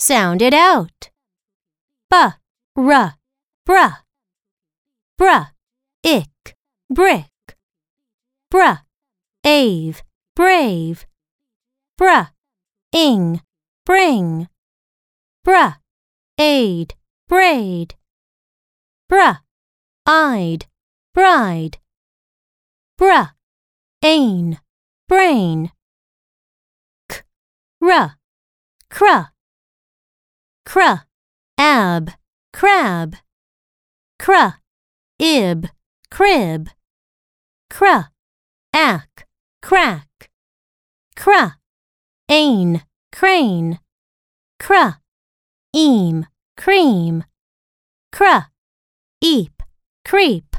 Sound it out. B, r, bruh. Bruh, ick, brick. Bruh, ave, brave. Bruh, ing, bring. Bruh, aid, braid. Bruh, eyed, bride. Bruh, ain, brain. K, ruh, cruh. Cruh, ab, crab. Cruh, ib, crib. Cruh, ack, crack. Cruh, ain, crane. Cruh, eam, cream. Cruh, eep, creep.